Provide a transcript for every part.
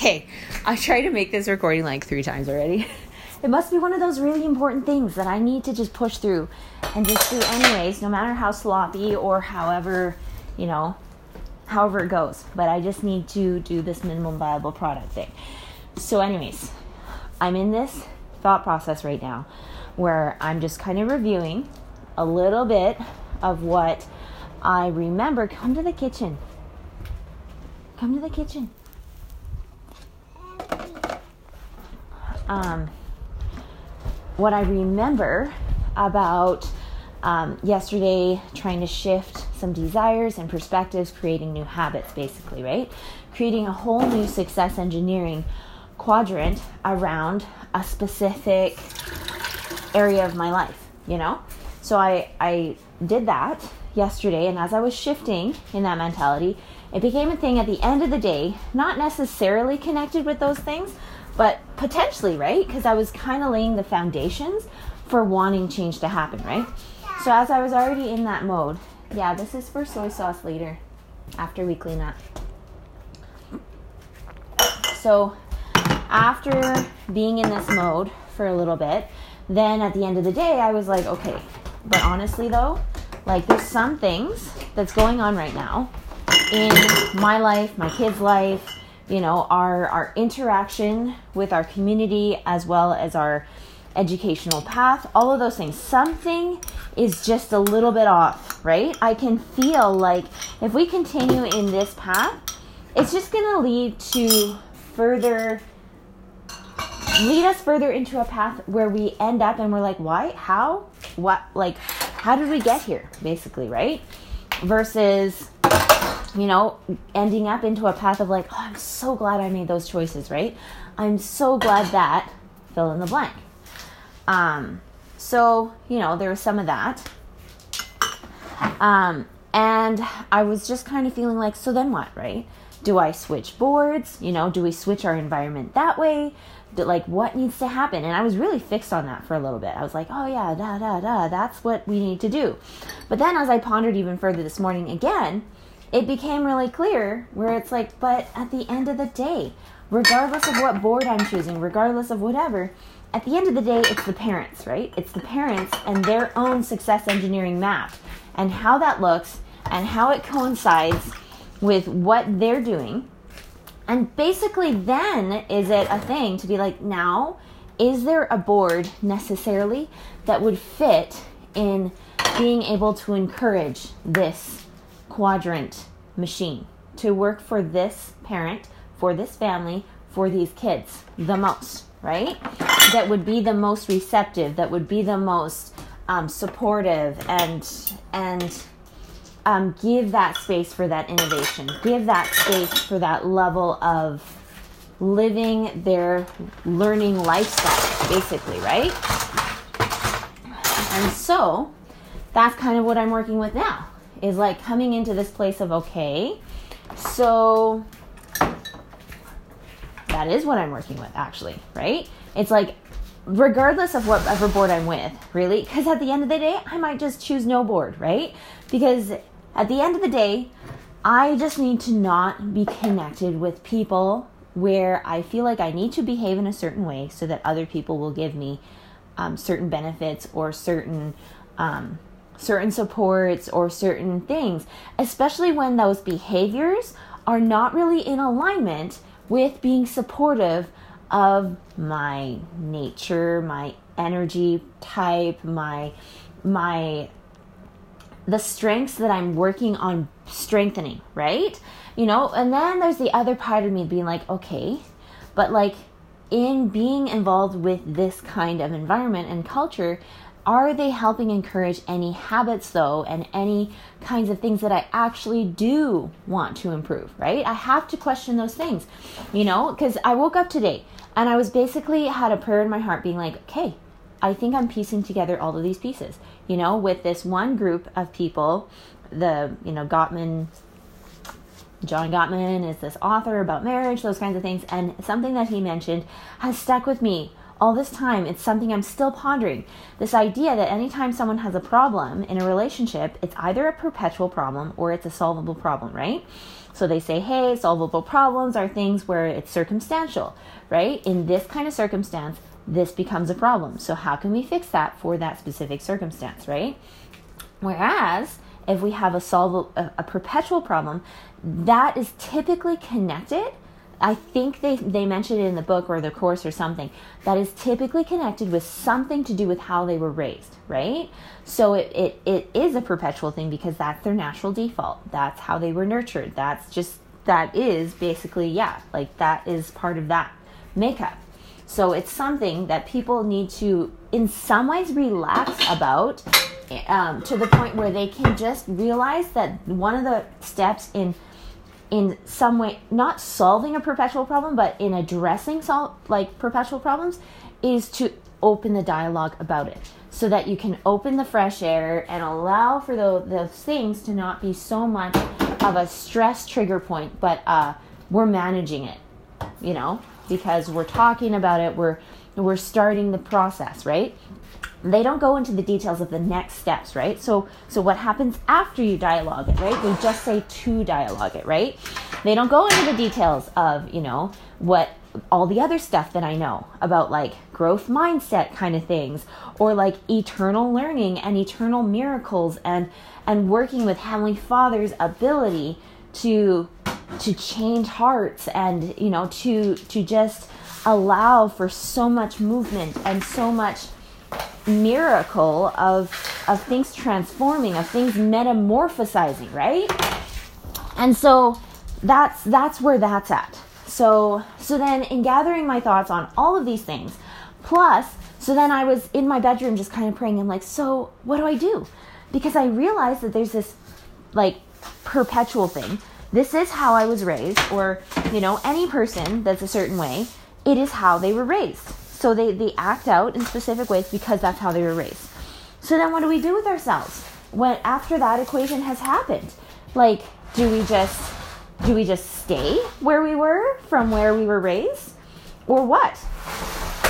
Okay, I tried to make this recording like three times already. It must be one of those really important things that I need to just push through and just do anyways, no matter how sloppy or however, you know, however it goes. But I just need to do this minimum viable product thing. So, anyways, I'm in this thought process right now where I'm just kind of reviewing a little bit of what I remember. Come to the kitchen. Come to the kitchen. Um, what I remember about um, yesterday trying to shift some desires and perspectives, creating new habits, basically, right? Creating a whole new success engineering quadrant around a specific area of my life, you know? So I, I did that yesterday, and as I was shifting in that mentality, it became a thing at the end of the day, not necessarily connected with those things, but potentially, right? Because I was kind of laying the foundations for wanting change to happen, right? So as I was already in that mode, yeah, this is for soy sauce later after we clean up. So after being in this mode for a little bit, then at the end of the day, I was like, okay, but honestly though, like there's some things that's going on right now in my life, my kids' life, you know our our interaction with our community as well as our educational path all of those things. Something is just a little bit off right? I can feel like if we continue in this path it's just going to lead to further lead us further into a path where we end up and we're like why? How? What? Like how did we get here basically right? Versus you know, ending up into a path of like, oh, I'm so glad I made those choices, right? I'm so glad that fill in the blank. Um, so, you know, there was some of that. Um, and I was just kind of feeling like, so then what, right? Do I switch boards? You know, do we switch our environment that way? Do, like, what needs to happen? And I was really fixed on that for a little bit. I was like, oh, yeah, da, da, da, that's what we need to do. But then as I pondered even further this morning again, it became really clear where it's like, but at the end of the day, regardless of what board I'm choosing, regardless of whatever, at the end of the day, it's the parents, right? It's the parents and their own success engineering map and how that looks and how it coincides with what they're doing. And basically, then is it a thing to be like, now, is there a board necessarily that would fit in being able to encourage this quadrant machine to work for this parent, for this family, for these kids the most, right? That would be the most receptive, that would be the most um, supportive and and um, give that space for that innovation, give that space for that level of living their learning lifestyle, basically, right? And so that's kind of what I'm working with now is like coming into this place of okay, so that is what I'm working with actually, right? It's like regardless of whatever board I'm with, really, because at the end of the day, I might just choose no board, right? Because at the end of the day, I just need to not be connected with people where I feel like I need to behave in a certain way so that other people will give me um, certain benefits or certain um, certain supports or certain things, especially when those behaviors are not really in alignment with being supportive of my nature, my energy type, my my the strengths that I'm working on strengthening, right? You know, and then there's the other part of me being like, okay, but like in being involved with this kind of environment and culture, are they helping encourage any habits though and any kinds of things that I actually do want to improve, right? I have to question those things, you know, because I woke up today and I was basically had a prayer in my heart being like, okay, I think I'm piecing together all of these pieces, you know, with this one group of people, the, you know, Gottman John Gottman is this author about marriage, those kinds of things. And something that he mentioned has stuck with me all this time, it's something I'm still pondering. This idea that anytime someone has a problem in a relationship, it's either a perpetual problem or it's a solvable problem, right? So they say, hey, solvable problems are things where it's circumstantial, right? In this kind of circumstance, this becomes a problem. So how can we fix that for that specific circumstance, right? Whereas if we have a solve a, a perpetual problem, that is typically connected I think they, they mentioned it in the book or the course or something that is typically connected with something to do with how they were raised, right? So it, it, it is a perpetual thing because that's their natural default. That's how they were nurtured. That's just, that is basically, yeah, like that is part of that makeup. So it's something that people need to, in some ways, relax about um, to the point where they can just realize that one of the steps in in some way not solving a perpetual problem but in addressing sol- like perpetual problems is to open the dialogue about it. So that you can open the fresh air and allow for the, those things to not be so much of a stress trigger point but uh, we're managing it you know? Because we're talking about it we're we're starting the process right? They don't go into the details of the next steps right? So so what happens after you dialogue it right? They just say to dialogue it right? They don't go into the details of you know what all the other stuff that i know about like growth mindset kind of things or like eternal learning and eternal miracles and and working with heavenly father's ability to to change hearts and you know to to just allow for so much movement and so much miracle of of things transforming, of things metamorphosizing, right? And so that's that's where that's at. So so then in gathering my thoughts on all of these things, plus so then I was in my bedroom just kind of praying. I'm like, so what do I do? Because I realized that there's this like perpetual thing. This is how I was raised, or you know, any person that's a certain way, it is how they were raised. So they, they act out in specific ways because that's how they were raised. So then what do we do with ourselves when after that equation has happened? Like, do we just do we just stay where we were from where we were raised? Or what?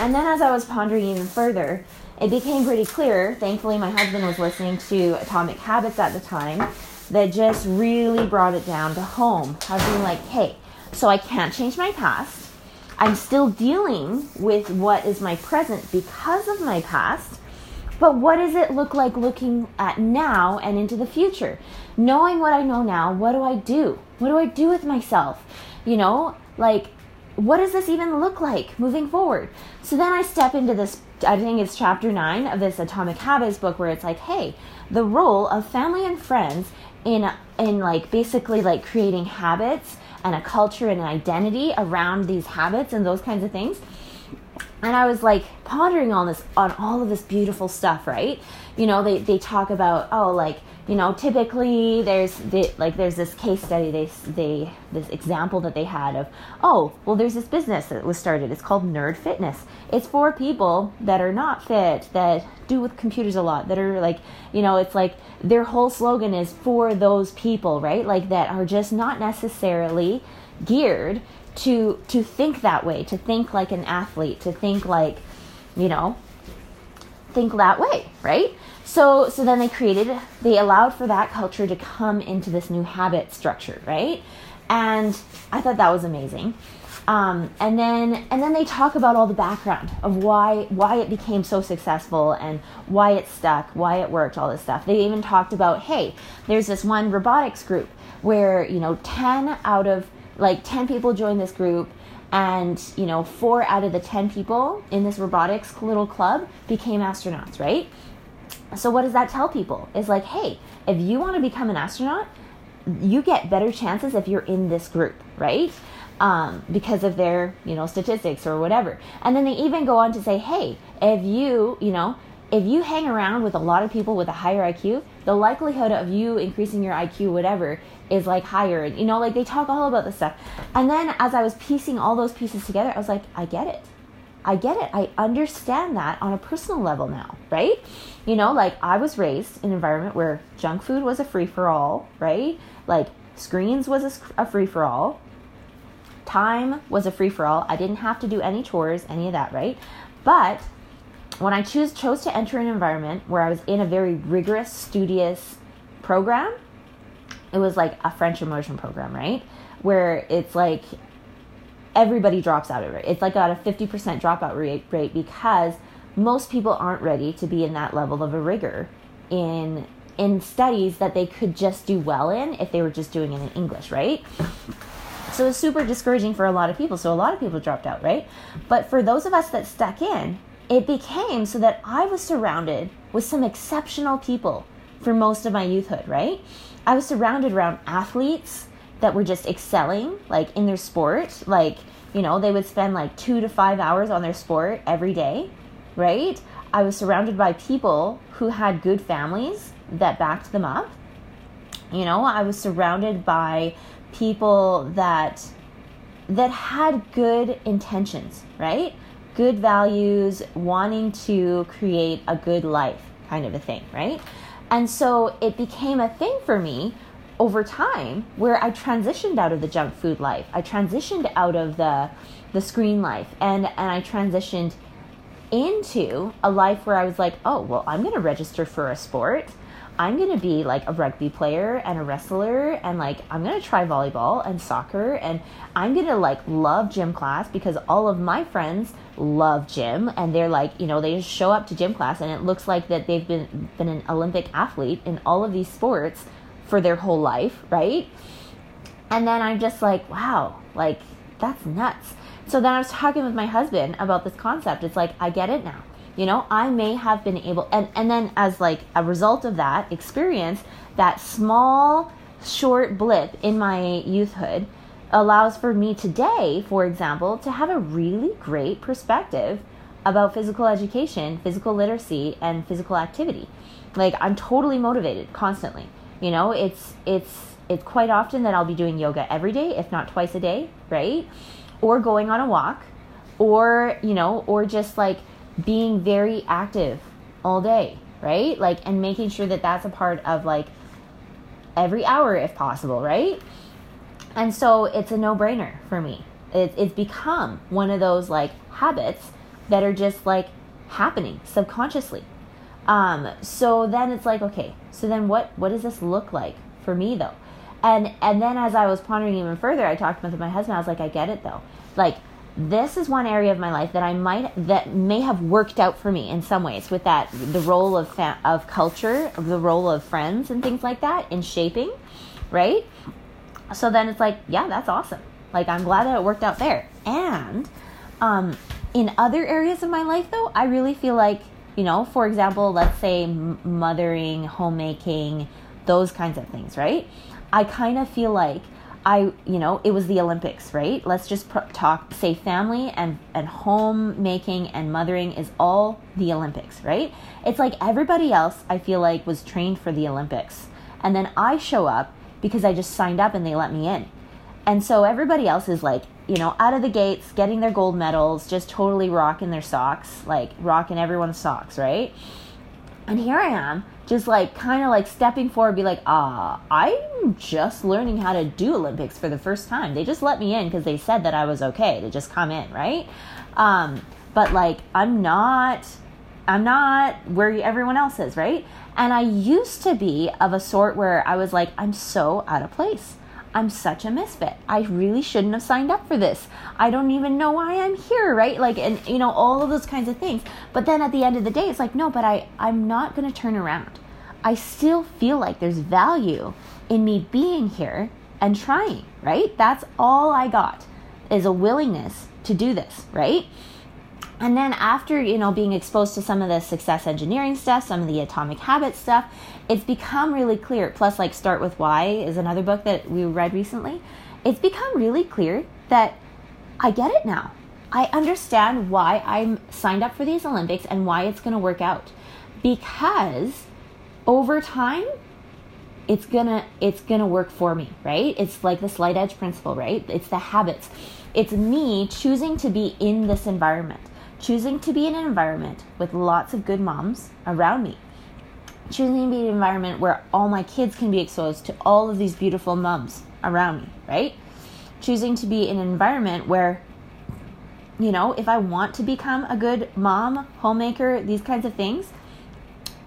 And then as I was pondering even further, it became pretty clear. Thankfully, my husband was listening to Atomic Habits at the time that just really brought it down to home. I was being like, hey, so I can't change my past. I'm still dealing with what is my present because of my past. But what does it look like looking at now and into the future? Knowing what I know now, what do I do? What do I do with myself? You know, like, what does this even look like moving forward? So then I step into this, I think it's chapter nine of this Atomic Habits book where it's like, hey, the role of family and friends in, in like basically like creating habits and a culture and an identity around these habits and those kinds of things. And I was like pondering on this on all of this beautiful stuff, right? You know, they, they talk about, oh, like you know typically there's the, like there's this case study they they this example that they had of oh well there's this business that was started. It's called nerd fitness. It's for people that are not fit that do with computers a lot that are like you know it's like their whole slogan is for those people right? Like that are just not necessarily geared to to think that way to think like an athlete to think like you know think that way right so so then they created they allowed for that culture to come into this new habit structure, right? And I thought that was amazing. Um, and then and then they talk about all the background of why why it became so successful and why it stuck, why it worked, all this stuff. They even talked about, hey, there's this one robotics group where you know 10 out of like 10 people join this group and you know four out of the 10 people in this robotics little club became astronauts right so what does that tell people? Is like, hey, if you want to become an astronaut, you get better chances if you're in this group, right? Um, because of their, you know, statistics or whatever. And then they even go on to say, hey, if you, you know, if you hang around with a lot of people with a higher IQ, the likelihood of you increasing your IQ, whatever, is like higher. You know, like they talk all about this stuff. And then as I was piecing all those pieces together, I was like, I get it. I get it. I understand that on a personal level now, right? You know, like I was raised in an environment where junk food was a free for all, right? Like screens was a free for all. Time was a free for all. I didn't have to do any chores, any of that, right? But when I choose chose to enter an environment where I was in a very rigorous, studious program, it was like a French immersion program, right? Where it's like everybody drops out of it. It's like got a 50% dropout rate, rate because most people aren't ready to be in that level of a rigor in in studies that they could just do well in if they were just doing it in English, right? So it's super discouraging for a lot of people. So a lot of people dropped out, right? But for those of us that stuck in, it became so that I was surrounded with some exceptional people for most of my youthhood, right? I was surrounded around athletes that were just excelling, like in their sport. Like, you know, they would spend like two to five hours on their sport every day, right? I was surrounded by people who had good families that backed them up. You know, I was surrounded by people that that had good intentions, right? Good values, wanting to create a good life, kind of a thing, right? And so it became a thing for me over time where I transitioned out of the junk food life. I transitioned out of the the screen life and and I transitioned into a life where I was like, "Oh, well, I'm going to register for a sport. I'm going to be like a rugby player and a wrestler and like I'm going to try volleyball and soccer and I'm going to like love gym class because all of my friends love gym and they're like, you know, they just show up to gym class and it looks like that they've been been an Olympic athlete in all of these sports for their whole life, right? And then I'm just like, wow, like that's nuts. So then I was talking with my husband about this concept. It's like I get it now you know i may have been able and and then as like a result of that experience that small short blip in my youthhood allows for me today for example to have a really great perspective about physical education physical literacy and physical activity. Like i'm totally motivated constantly. You know it's it's it's quite often that i'll be doing yoga every day if not twice a day right? Or going on a walk or you know or just like being very active all day, right? Like, and making sure that that's a part of like every hour if possible, right? And so it's a no brainer for me. It, it's become one of those like habits that are just like happening subconsciously. Um, so then it's like, okay, so then what, what does this look like for me though? And, and then as I was pondering even further, I talked with my husband, I was like, I get it though. Like, this is one area of my life that I might that may have worked out for me in some ways with that the role of fa- of culture, the role of friends and things like that in shaping, right? So then it's like, yeah, that's awesome. Like I'm glad that it worked out there. And um, in other areas of my life, though, I really feel like you know, for example, let's say mothering, homemaking, those kinds of things, right? I kind of feel like I, you know, it was the Olympics, right? Let's just pr- talk, say family and, and homemaking and mothering is all the Olympics, right? It's like everybody else, I feel like, was trained for the Olympics. And then I show up because I just signed up and they let me in. And so everybody else is like, you know, out of the gates, getting their gold medals, just totally rocking their socks, like rocking everyone's socks, right? And here I am just like kind of like stepping forward be like ah i'm just learning how to do olympics for the first time. They just let me in because they said that i was okay to just come in right? Um, but like i'm not i'm not where everyone else is right? And i used to be of a sort where i was like i'm so out of place I'm such a misfit. I really shouldn't have signed up for this. I don't even know why I'm here, right? Like, and you know, all of those kinds of things. But then at the end of the day, it's like, no, but I, I'm not going to turn around. I still feel like there's value in me being here and trying, right? That's all I got is a willingness to do this, right? And then after, you know, being exposed to some of the success engineering stuff, some of the atomic habit stuff, it's become really clear. Plus, like Start with Why is another book that we read recently. It's become really clear that I get it now. I understand why I'm signed up for these Olympics and why it's going to work out. Because over time, it's gonna it's gonna work for me, right? It's like the slight edge principle, right? It's the habits. It's me choosing to be in this environment choosing to be in an environment with lots of good moms around me, choosing to be in an environment where all my kids can be exposed to all of these beautiful moms around me, right? Choosing to be in an environment where, you know, if I want to become a good mom, homemaker, these kinds of things,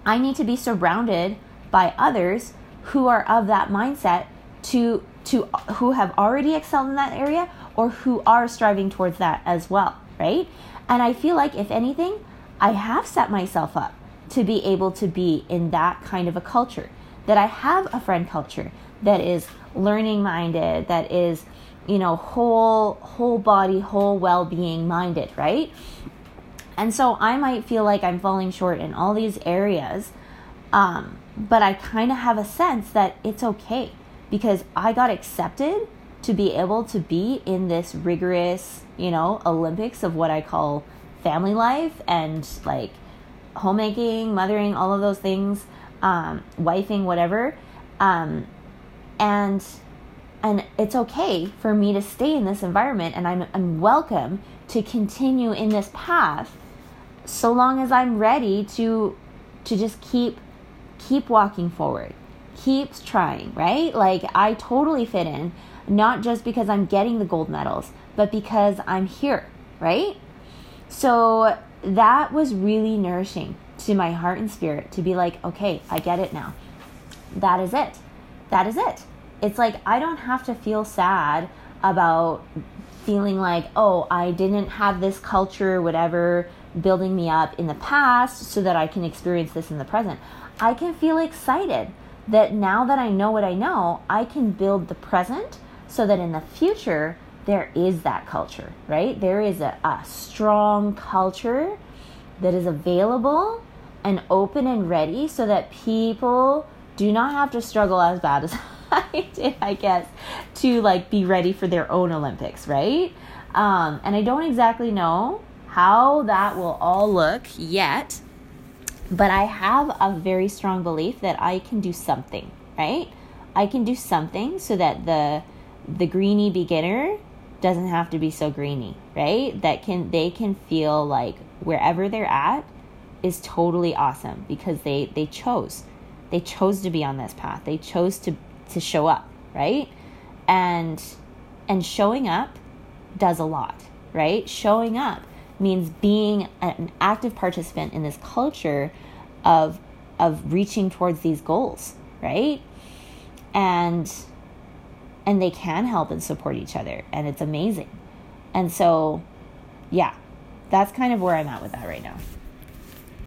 I need to be surrounded by others who are of that mindset to to who have already excelled in that area or who are striving towards that as well, right? And I feel like if anything, I have set myself up to be able to be in that kind of a culture. That I have a friend culture that is learning minded, that is, you know, whole whole body, whole well-being minded, right? And so I might feel like I'm falling short in all these areas. Um, but I kind of have a sense that it's okay because I got accepted to be able to be in this rigorous, you know, Olympics of what I call family life and like homemaking, mothering, all of those things, um, wifing, whatever. Um, and and it's okay for me to stay in this environment and I'm, I'm welcome to continue in this path so long as I'm ready to to just keep keep walking forward keep trying right like I totally fit in not just because I'm getting the gold medals but because I'm here right so that was really nourishing to my heart and spirit to be like okay I get it now. That is it. That is it. It's like I don't have to feel sad about feeling like, oh, I didn't have this culture, whatever, building me up in the past so that I can experience this in the present. I can feel excited that now that I know what I know, I can build the present so that in the future, there is that culture, right? There is a, a strong culture that is available and open and ready so that people do not have to struggle as bad as I did, I guess, to like be ready for their own Olympics, right? Um, and I don't exactly know how that will all look yet, but I have a very strong belief that I can do something, right? I can do something so that the the greeny beginner doesn't have to be so greeny, right? That can they can feel like wherever they're at is totally awesome because they they chose. They chose to be on this path. They chose to to show up, right? And and showing up does a lot, right? Showing up means being an active participant in this culture of of reaching towards these goals, right? And and they can help and support each other and it's amazing. And so yeah, that's kind of where I'm at with that right now.